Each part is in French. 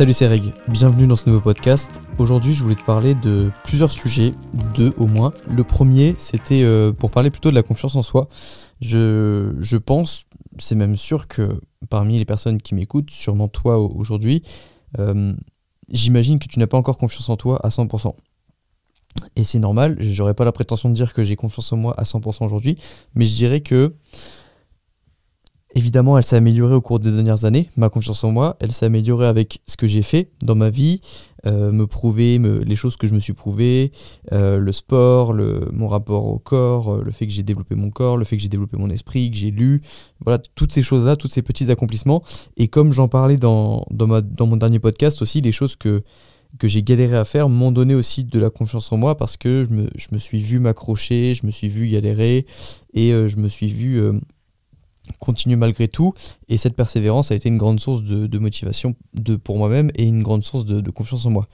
Salut c'est Reg, bienvenue dans ce nouveau podcast. Aujourd'hui je voulais te parler de plusieurs sujets, deux au moins. Le premier c'était euh, pour parler plutôt de la confiance en soi. Je, pense, c'est même sûr que parmi les personnes qui m'écoutent, sûrement toi aujourd'hui, euh, j'imagine que tu n'as pas encore confiance en toi à 100%. Et c'est normal, j'aurais pas la prétention de dire que j'ai confiance en moi à 100% aujourd'hui, mais je dirais que Évidemment, elle s'est améliorée au cours des dernières années, ma confiance en moi. Elle s'est améliorée avec ce que j'ai fait dans ma vie, euh, me prouver les choses que je me suis prouvé, euh, le sport, mon rapport au corps, euh, le fait que j'ai développé mon corps, le fait que j'ai développé mon esprit, que j'ai lu. Voilà, toutes ces choses-là, tous ces petits accomplissements. Et comme j'en parlais dans, mon dernier podcast aussi, les choses que, que j'ai galéré à faire m'ont donné aussi de la confiance en moi parce que je me, je me suis vu m'accrocher, je me suis vu galérer et je me suis vu continue malgré tout. Et cette persévérance a été une grande source de, motivation de, pour moi-même et une grande source de, confiance en moi.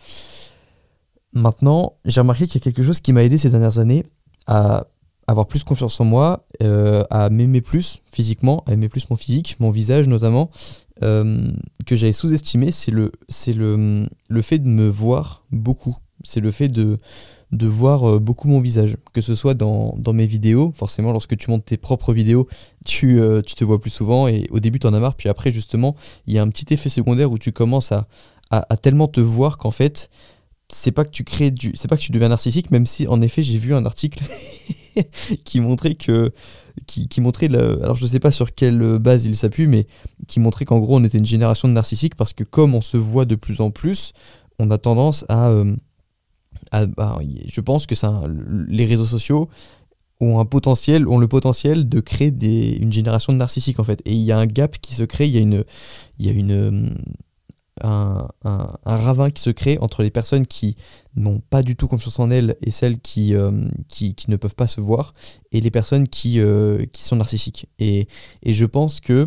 Maintenant, j'ai remarqué qu'il y a quelque chose qui m'a aidé ces dernières années à avoir plus confiance en moi, euh, à m'aimer plus physiquement, à aimer plus mon physique, mon visage notamment, euh, que j'avais sous-estimé, c'est le, le, le fait de me voir beaucoup. C'est le fait de, de voir euh, beaucoup mon visage, que ce soit dans, mes vidéos, forcément lorsque tu montes tes propres vidéos, tu, euh, tu te vois plus souvent et au début tu en as marre, puis après justement il y a un petit effet secondaire où tu commences à, à, tellement te voir qu'en fait c'est pas que tu crées du c'est pas que tu deviens narcissique même si en effet j'ai vu un article qui montrait que qui, qui montrait alors je sais pas sur quelle base il s'appuie mais qui montrait qu'en gros on était une génération de narcissiques parce que comme on se voit de plus en plus on a tendance à euh, ah, bah, je pense que les réseaux sociaux ont le potentiel de créer une génération de narcissiques en fait. Et il y a un gap qui se crée, il y a une, un, ravin qui se crée entre les personnes qui n'ont pas du tout confiance en elles et celles qui, euh, ne peuvent pas se voir et les personnes qui, euh, sont narcissiques. Et je pense que,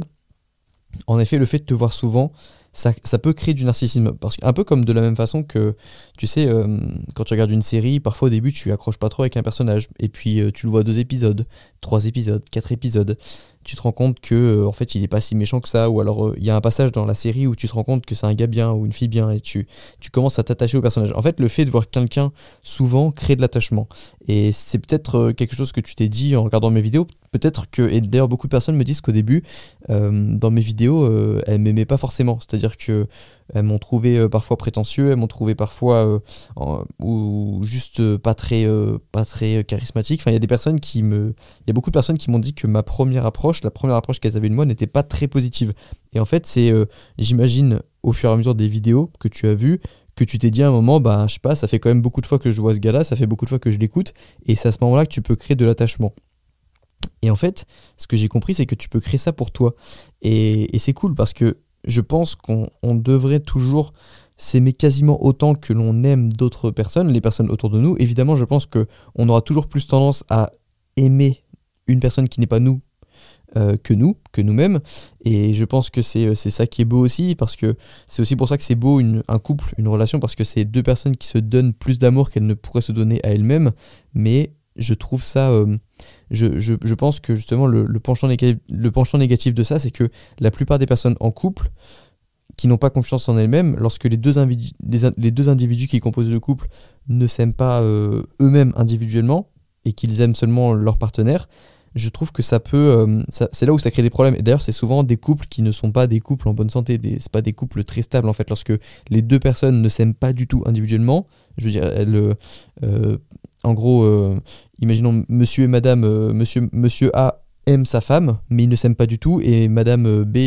en effet, le fait de te voir souvent, ça, peut créer du narcissisme. Parce un peu comme de la même façon que, tu sais, euh, quand tu regardes une série, parfois au début, tu accroches pas trop avec un personnage. Et puis, euh, tu le vois deux épisodes, trois épisodes, quatre épisodes tu te rends compte que euh, en fait il est pas si méchant que ça ou alors euh, il y a un passage dans la série où tu te rends compte que c'est un gars bien ou une fille bien et tu, tu commences à t'attacher au personnage. En fait, le fait de voir quelqu'un souvent crée de l'attachement et c'est peut-être euh, quelque chose que tu t'es dit en regardant mes vidéos. Peut-être que et d'ailleurs beaucoup de personnes me disent qu'au début dans mes vidéos elles m'aimaient pas forcément, c'est-à-dire que elles m'ont trouvé parfois prétentieux, elles m'ont trouvé parfois ou juste pas très pas très charismatique. Enfin, il y a des personnes qui me il y a beaucoup de personnes qui m'ont dit que ma première approche la première approche qu'elles avaient de moi n'était pas très positive. Et en fait, c'est, euh, j'imagine, au fur et à mesure des vidéos que tu as vues, que tu t'es dit à un moment, bah, je sais pas, ça fait quand même beaucoup de fois que je vois ce gars-là, ça fait beaucoup de fois que je l'écoute, et c'est à ce moment-là que tu peux créer de l'attachement. Et en fait, ce que j'ai compris, c'est que tu peux créer ça pour toi. Et, c'est cool parce que je pense qu'on devrait toujours s'aimer quasiment autant que l'on aime d'autres personnes, les personnes autour de nous. Évidemment, je pense qu'on aura toujours plus tendance à aimer une personne qui n'est pas nous euh, que nous, que nous-mêmes. Et je pense que euh, c'est ça qui est beau aussi, parce que c'est aussi pour ça que c'est beau un couple, une relation, parce que c'est deux personnes qui se donnent plus d'amour qu'elles ne pourraient se donner à elles-mêmes. Mais je trouve ça... Euh, je, je, pense que justement le, penchant négatif, le penchant négatif de ça, c'est que la plupart des personnes en couple qui n'ont pas confiance en elles-mêmes, lorsque les deux, les, deux individus qui composent le couple ne s'aiment pas eux-mêmes individuellement et qu'ils aiment seulement leur partenaire, je trouve que ça peut. Euh, c'est là où ça crée des problèmes. Et d'ailleurs, c'est souvent des couples qui ne sont pas des couples en bonne santé. Des, c'est pas des couples très stables en fait. Lorsque les deux personnes ne s'aiment pas du tout individuellement, je veux dire, elles, euh, euh, en gros, imaginons monsieur et madame, monsieur, monsieur A aime sa femme, mais ils ne s'aiment pas du tout, et madame B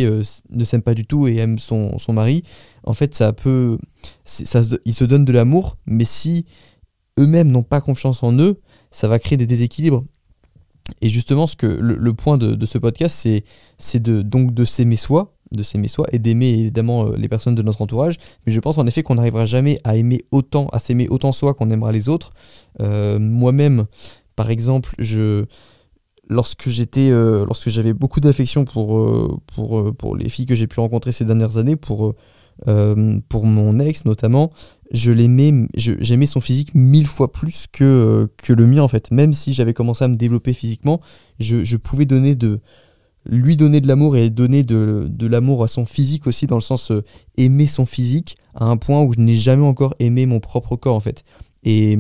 ne s'aime pas du tout et aime son, mari. En fait, ça peut. Ça, ils se donnent de l'amour, mais si eux-mêmes n'ont pas confiance en eux, ça va créer des déséquilibres. Et justement, ce que le, point de, ce podcast, c'est donc de s'aimer soi, de s'aimer soi et d'aimer évidemment euh, les personnes de notre entourage. Mais je pense en effet qu'on n'arrivera jamais à aimer autant, à s'aimer autant soi qu'on aimera les autres. Euh, moi-même, par exemple, je lorsque j'étais euh, lorsque j'avais beaucoup d'affection pour, pour, pour les filles que j'ai pu rencontrer ces dernières années pour pour mon ex notamment je l'aimais, j'aimais son physique mille fois plus que, que le mien en fait. Même si j'avais commencé à me développer physiquement, je, pouvais donner de, lui donner de l'amour et donner de, l'amour à son physique aussi, dans le sens euh, aimer son physique, à un point où je n'ai jamais encore aimé mon propre corps en fait. Et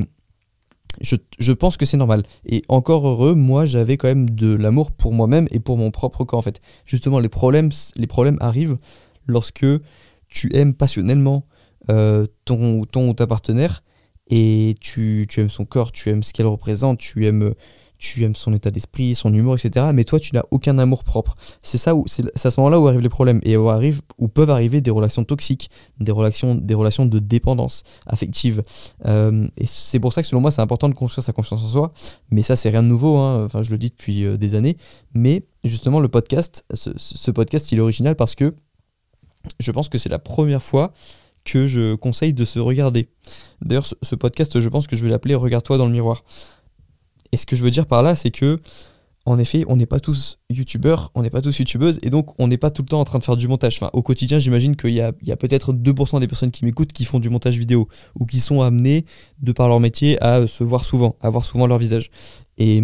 je, pense que c'est normal. Et encore heureux, moi j'avais quand même de l'amour pour moi-même et pour mon propre corps en fait. Justement, les problèmes, les problèmes arrivent lorsque tu aimes passionnellement euh, ton, ton ou ta partenaire et tu, tu aimes son corps, tu aimes ce qu'elle représente, tu aimes tu aimes son état d'esprit, son humour, etc. Mais toi, tu n'as aucun amour propre. C'est ça où c'est à ce moment-là où arrivent les problèmes et où peuvent arriver des relations toxiques, des relations, de dépendance affective. Euh, et c'est pour ça que selon moi, c'est important de construire sa confiance en soi. Mais ça, c'est rien de nouveau. Hein. Je le dis depuis euh, des années. Mais justement, le podcast, ce, podcast, il est original parce que je pense que c'est la première fois que je conseille de se regarder. D'ailleurs, ce podcast, je pense que je vais l'appeler Regarde-toi dans le miroir. Et ce que je veux dire par là, c'est que, en effet, on n'est pas tous youtubeurs, on n'est pas tous youtubeuses, et donc on n'est pas tout le temps en train de faire du montage. Enfin, au quotidien, j'imagine qu'il y a, peut-être 2% des personnes qui m'écoutent qui font du montage vidéo, ou qui sont amenées, de par leur métier, à se voir souvent, à voir souvent leur visage. Et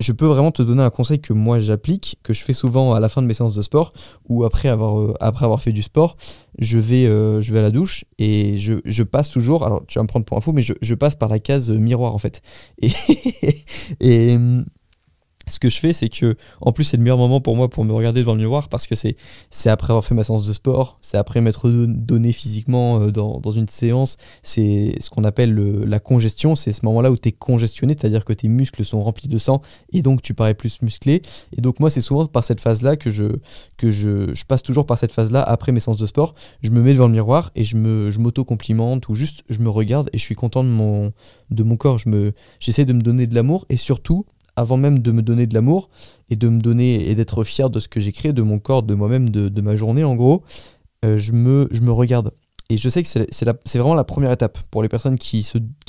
je peux vraiment te donner un conseil que moi j'applique, que je fais souvent à la fin de mes séances de sport, ou après avoir, euh, fait du sport, je vais, euh, je vais à la douche et je, passe toujours, alors tu vas me prendre pour un mais je, passe par la case miroir en fait. Et ce que je fais, c'est que, en plus, c'est le meilleur moment pour moi pour me regarder devant le miroir parce que c'est, après avoir fait ma séance de sport, c'est après m'être donné physiquement euh, dans, une séance. C'est ce qu'on appelle la congestion. C'est ce moment-là où tu es congestionné, c'est-à-dire que tes muscles sont remplis de sang et donc tu parais plus musclé. Et donc, moi, c'est souvent par cette phase-là que je, que je, je passe toujours par cette phase-là après mes séances de sport. Je me mets devant le miroir et je, me, je m'auto-complimente ou juste je me regarde et je suis content de mon, corps. Je j'essaie de me donner de l'amour et surtout, avant même de me donner de l'amour et de me donner et d'être fier de ce que j'ai créé, de mon corps, de moi-même, de, ma journée en gros, euh, je, me, regarde. Et je sais que c'est vraiment la première étape pour les personnes qui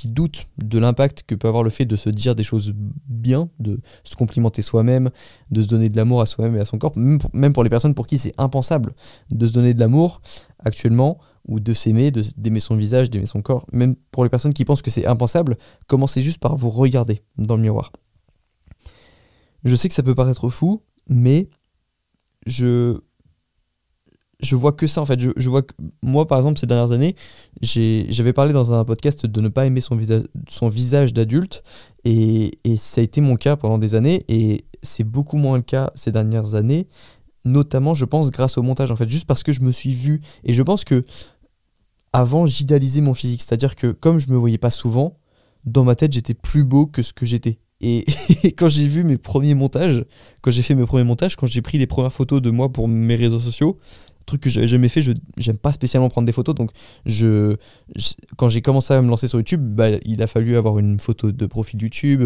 doutent de l'impact que peut avoir le fait de se dire des choses bien, de se complimenter soi-même, de se donner de l'amour à soi-même et à son corps, même pour, même pour les personnes pour qui c'est impensable de se donner de l'amour actuellement, ou de s'aimer, d'aimer son visage, d'aimer son corps. Même pour les personnes qui pensent que c'est impensable, commencez juste par vous regarder dans le miroir. Je sais que ça peut paraître fou, mais je je vois que ça en fait. Je, vois que moi, par exemple, ces dernières années, j'avais parlé dans un podcast de ne pas aimer son, visage, d'adulte, et, et, ça a été mon cas pendant des années, et c'est beaucoup moins le cas ces dernières années, notamment, je pense, grâce au montage en fait, juste parce que je me suis vu, et je pense que avant, j'idéalisais mon physique, c'est-à-dire que comme je me voyais pas souvent, dans ma tête, j'étais plus beau que ce que j'étais. Et, quand j'ai vu mes premiers montages, quand j'ai fait mes premiers montages, quand j'ai pris les premières photos de moi pour mes réseaux sociaux, truc que j'avais jamais fait, je j'aime pas spécialement prendre des photos, donc quand j'ai commencé à me lancer sur YouTube, bah, il a fallu avoir une photo de profil YouTube,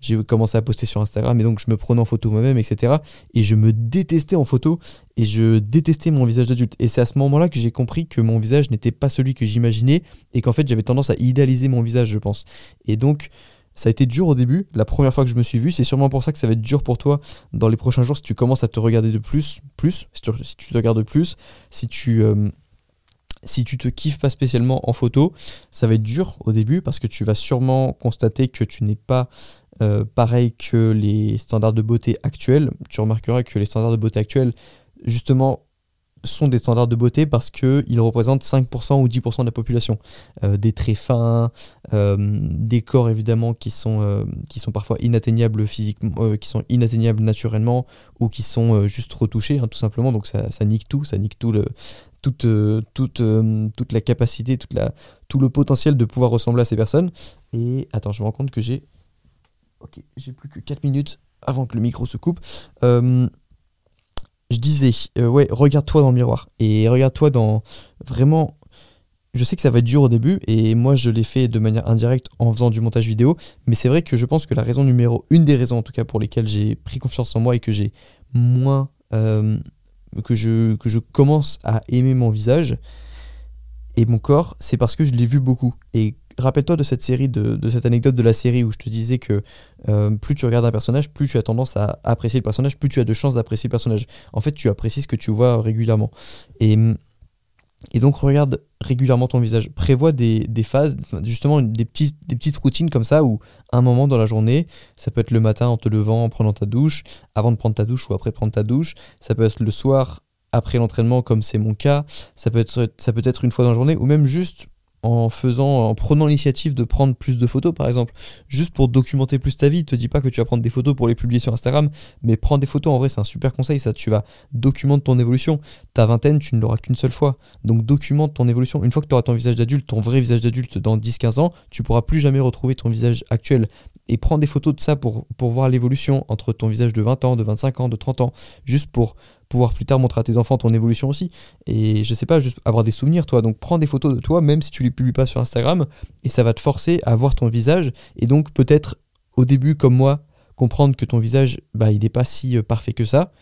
j'ai commencé à poster sur Instagram, et donc je me prenais en photo moi-même, etc. Et je me détestais en photo, et je détestais mon visage d'adulte. Et c'est à ce moment-là que j'ai compris que mon visage n'était pas celui que j'imaginais, et qu'en fait j'avais tendance à idéaliser mon visage, je pense. Et donc ça a été dur au début, la première fois que je me suis vu. C'est sûrement pour ça que ça va être dur pour toi dans les prochains jours si tu commences à te regarder de plus, plus, si tu, te regardes de plus, si tu, euh, si tu te kiffes pas spécialement en photo, ça va être dur au début parce que tu vas sûrement constater que tu n'es pas euh, pareil que les standards de beauté actuels. Tu remarqueras que les standards de beauté actuels, justement, sont des standards de beauté parce qu'ils représentent 5% ou 10% de la population. Euh, des traits fins, euh, des corps évidemment qui sont, euh, qui sont parfois inatteignables physiquement, qui sont inatteignables naturellement ou qui sont juste retouchés hein, tout simplement. Donc ça, nique tout, ça nique tout toute, la capacité, tout le potentiel de pouvoir ressembler à ces personnes. Et attends, je me rends compte que j'ai... Ok, j'ai plus que 4 minutes avant que le micro se coupe je disais, euh, ouais, regarde-toi dans le miroir. Et regarde-toi dans. Vraiment. Je sais que ça va être dur au début, et moi je l'ai fait de manière indirecte en faisant du montage vidéo, mais c'est vrai que je pense que la raison numéro. Une des raisons en tout cas pour lesquelles j'ai pris confiance en moi et que j'ai moins. Euh, que, je, que je commence à aimer mon visage et mon corps, c'est parce que je l'ai vu beaucoup. Et rappelle-toi de cette série, de, cette anecdote de la série où je te disais que euh, plus tu regardes un personnage, plus tu as tendance à apprécier le personnage, plus tu as de chances d'apprécier le personnage. En fait, tu apprécies ce que tu vois régulièrement. Et, Et donc regarde régulièrement ton visage. Prévois des, phases, justement des, petites, des petites routines comme ça où un moment dans la journée, ça peut être le matin en te levant, en prenant ta douche, avant de prendre ta douche ou après prendre ta douche, ça peut être le soir après l'entraînement comme c'est mon cas, ça peut, être, ça peut être une fois dans la journée ou même juste en faisant, en prenant l'initiative de prendre plus de photos, par exemple, juste pour documenter plus ta vie. Te dis pas que tu vas prendre des photos pour les publier sur Instagram, mais prends des photos. En vrai, c'est un super conseil. Ça, tu vas documenter ton évolution. Ta vingtaine, tu ne l'auras qu'une seule fois. Donc, documente ton évolution. Une fois que tu auras ton visage d'adulte, ton vrai visage d'adulte dans 10-15 ans, tu pourras plus jamais retrouver ton visage actuel. Et prends des photos de ça pour, pour voir l'évolution entre ton visage de 20 ans, de 25 ans, de 30 ans, juste pour pouvoir plus tard montrer à tes enfants ton évolution aussi. Et je sais pas, juste avoir des souvenirs, toi. Donc prends des photos de toi, même si tu les publies pas sur Instagram, et ça va te forcer à voir ton visage. Et donc peut-être au début, comme moi, comprendre que ton visage, bah, il n'est pas si euh, parfait que ça.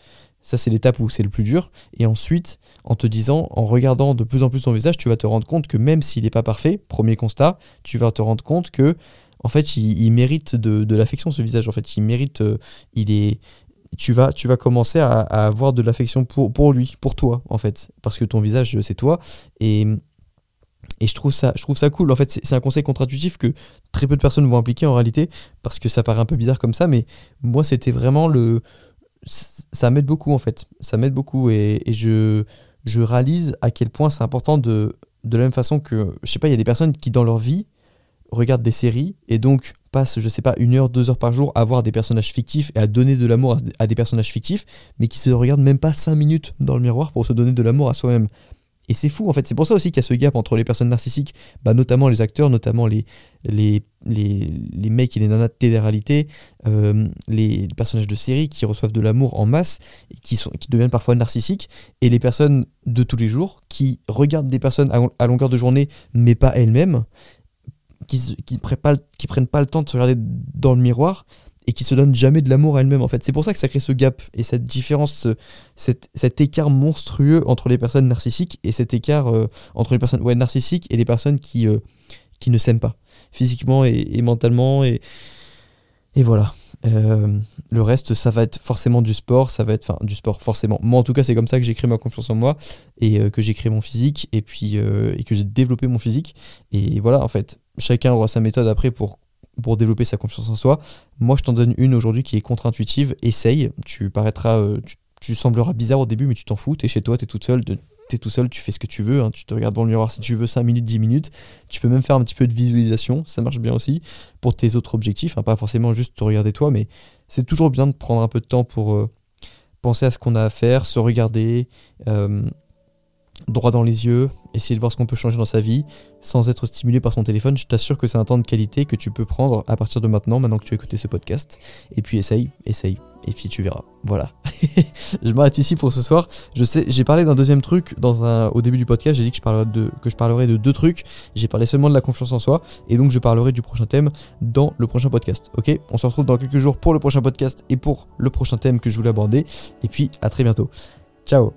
Ça, c'est l'étape où c'est le plus dur. Et ensuite, en te disant, en regardant de plus en plus ton visage, tu vas te rendre compte que même s'il n'est pas parfait, premier constat, tu vas te rendre compte que, en fait, il, mérite de, l'affection, ce visage. En fait, il mérite, euh, il est, tu vas, tu vas commencer à, avoir de l'affection pour, pour lui, pour toi, en fait. Parce que ton visage, c'est toi. Et, et je, trouve ça, je trouve ça cool. En fait, c'est un conseil contre-intuitif que très peu de personnes vont appliquer en réalité, parce que ça paraît un peu bizarre comme ça, mais moi, c'était vraiment le. Ça m'aide beaucoup, en fait. Ça m'aide beaucoup. Et, et, je, je réalise à quel point c'est important de, de la même façon que, je sais pas, il y a des personnes qui, dans leur vie, regardent des séries et donc passent, je sais pas, une heure, deux heures par jour à voir des personnages fictifs et à donner de l'amour à, des personnages fictifs, mais qui se regardent même pas cinq minutes dans le miroir pour se donner de l'amour à soi-même. Et c'est fou en fait, c'est pour ça aussi qu'il y a ce gap entre les personnes narcissiques, bah, notamment les acteurs, notamment les, mecs et les nanas de télé-réalité, euh, les personnages de série qui reçoivent de l'amour en masse et qui deviennent parfois narcissiques, et les personnes de tous les jours qui regardent des personnes à longueur de journée mais pas elles-mêmes, qui, qui, prennent pas, le temps de se regarder dans le miroir et qui se donnent jamais de l'amour à elles-mêmes en fait. C'est pour ça que ça crée ce gap et cette différence, cet, cet écart monstrueux entre les personnes narcissiques et cet écart euh, entre les personnes ouais, narcissiques et les personnes qui, euh, qui ne s'aiment pas physiquement et, mentalement et, et voilà. Euh, le reste, ça va être forcément du sport, ça va être, enfin, du sport forcément. Moi, en tout cas, c'est comme ça que j'ai créé ma confiance en moi et que j'ai créé mon physique et puis et que j'ai développé mon physique. Et voilà, en fait, chacun aura sa méthode après pour, développer sa confiance en soi. Moi, je t'en donne une aujourd'hui qui est contre-intuitive. Essaye. Tu paraîtras, euh, tu, sembleras bizarre au début, mais tu t'en fous. T'es chez toi, t'es toute seule. T'es tout seul, tu fais ce que tu veux, hein. tu te regardes dans le miroir si tu veux 5 minutes, 10 minutes. Tu peux même faire un petit peu de visualisation, ça marche bien aussi pour tes autres objectifs, hein. pas forcément juste te regarder toi, mais c'est toujours bien de prendre un peu de temps pour euh, penser à ce qu'on a à faire, se regarder, euh, droit dans les yeux, essayer de voir ce qu'on peut changer dans sa vie sans être stimulé par son téléphone. Je t'assure que c'est un temps de qualité que tu peux prendre à partir de maintenant, maintenant que tu as écouté ce podcast. Et puis essaye, essaye, et puis tu verras. Voilà. je m'arrête ici pour ce soir. Je sais, j'ai parlé d'un deuxième truc au début du podcast. J'ai dit que je, parlerais de, que je parlerai de deux trucs. J'ai parlé seulement de la confiance en soi. Et donc je parlerai du prochain thème dans le prochain podcast. Ok? On se retrouve dans quelques jours pour le prochain podcast et pour le prochain thème que je voulais aborder. Et puis à très bientôt. Ciao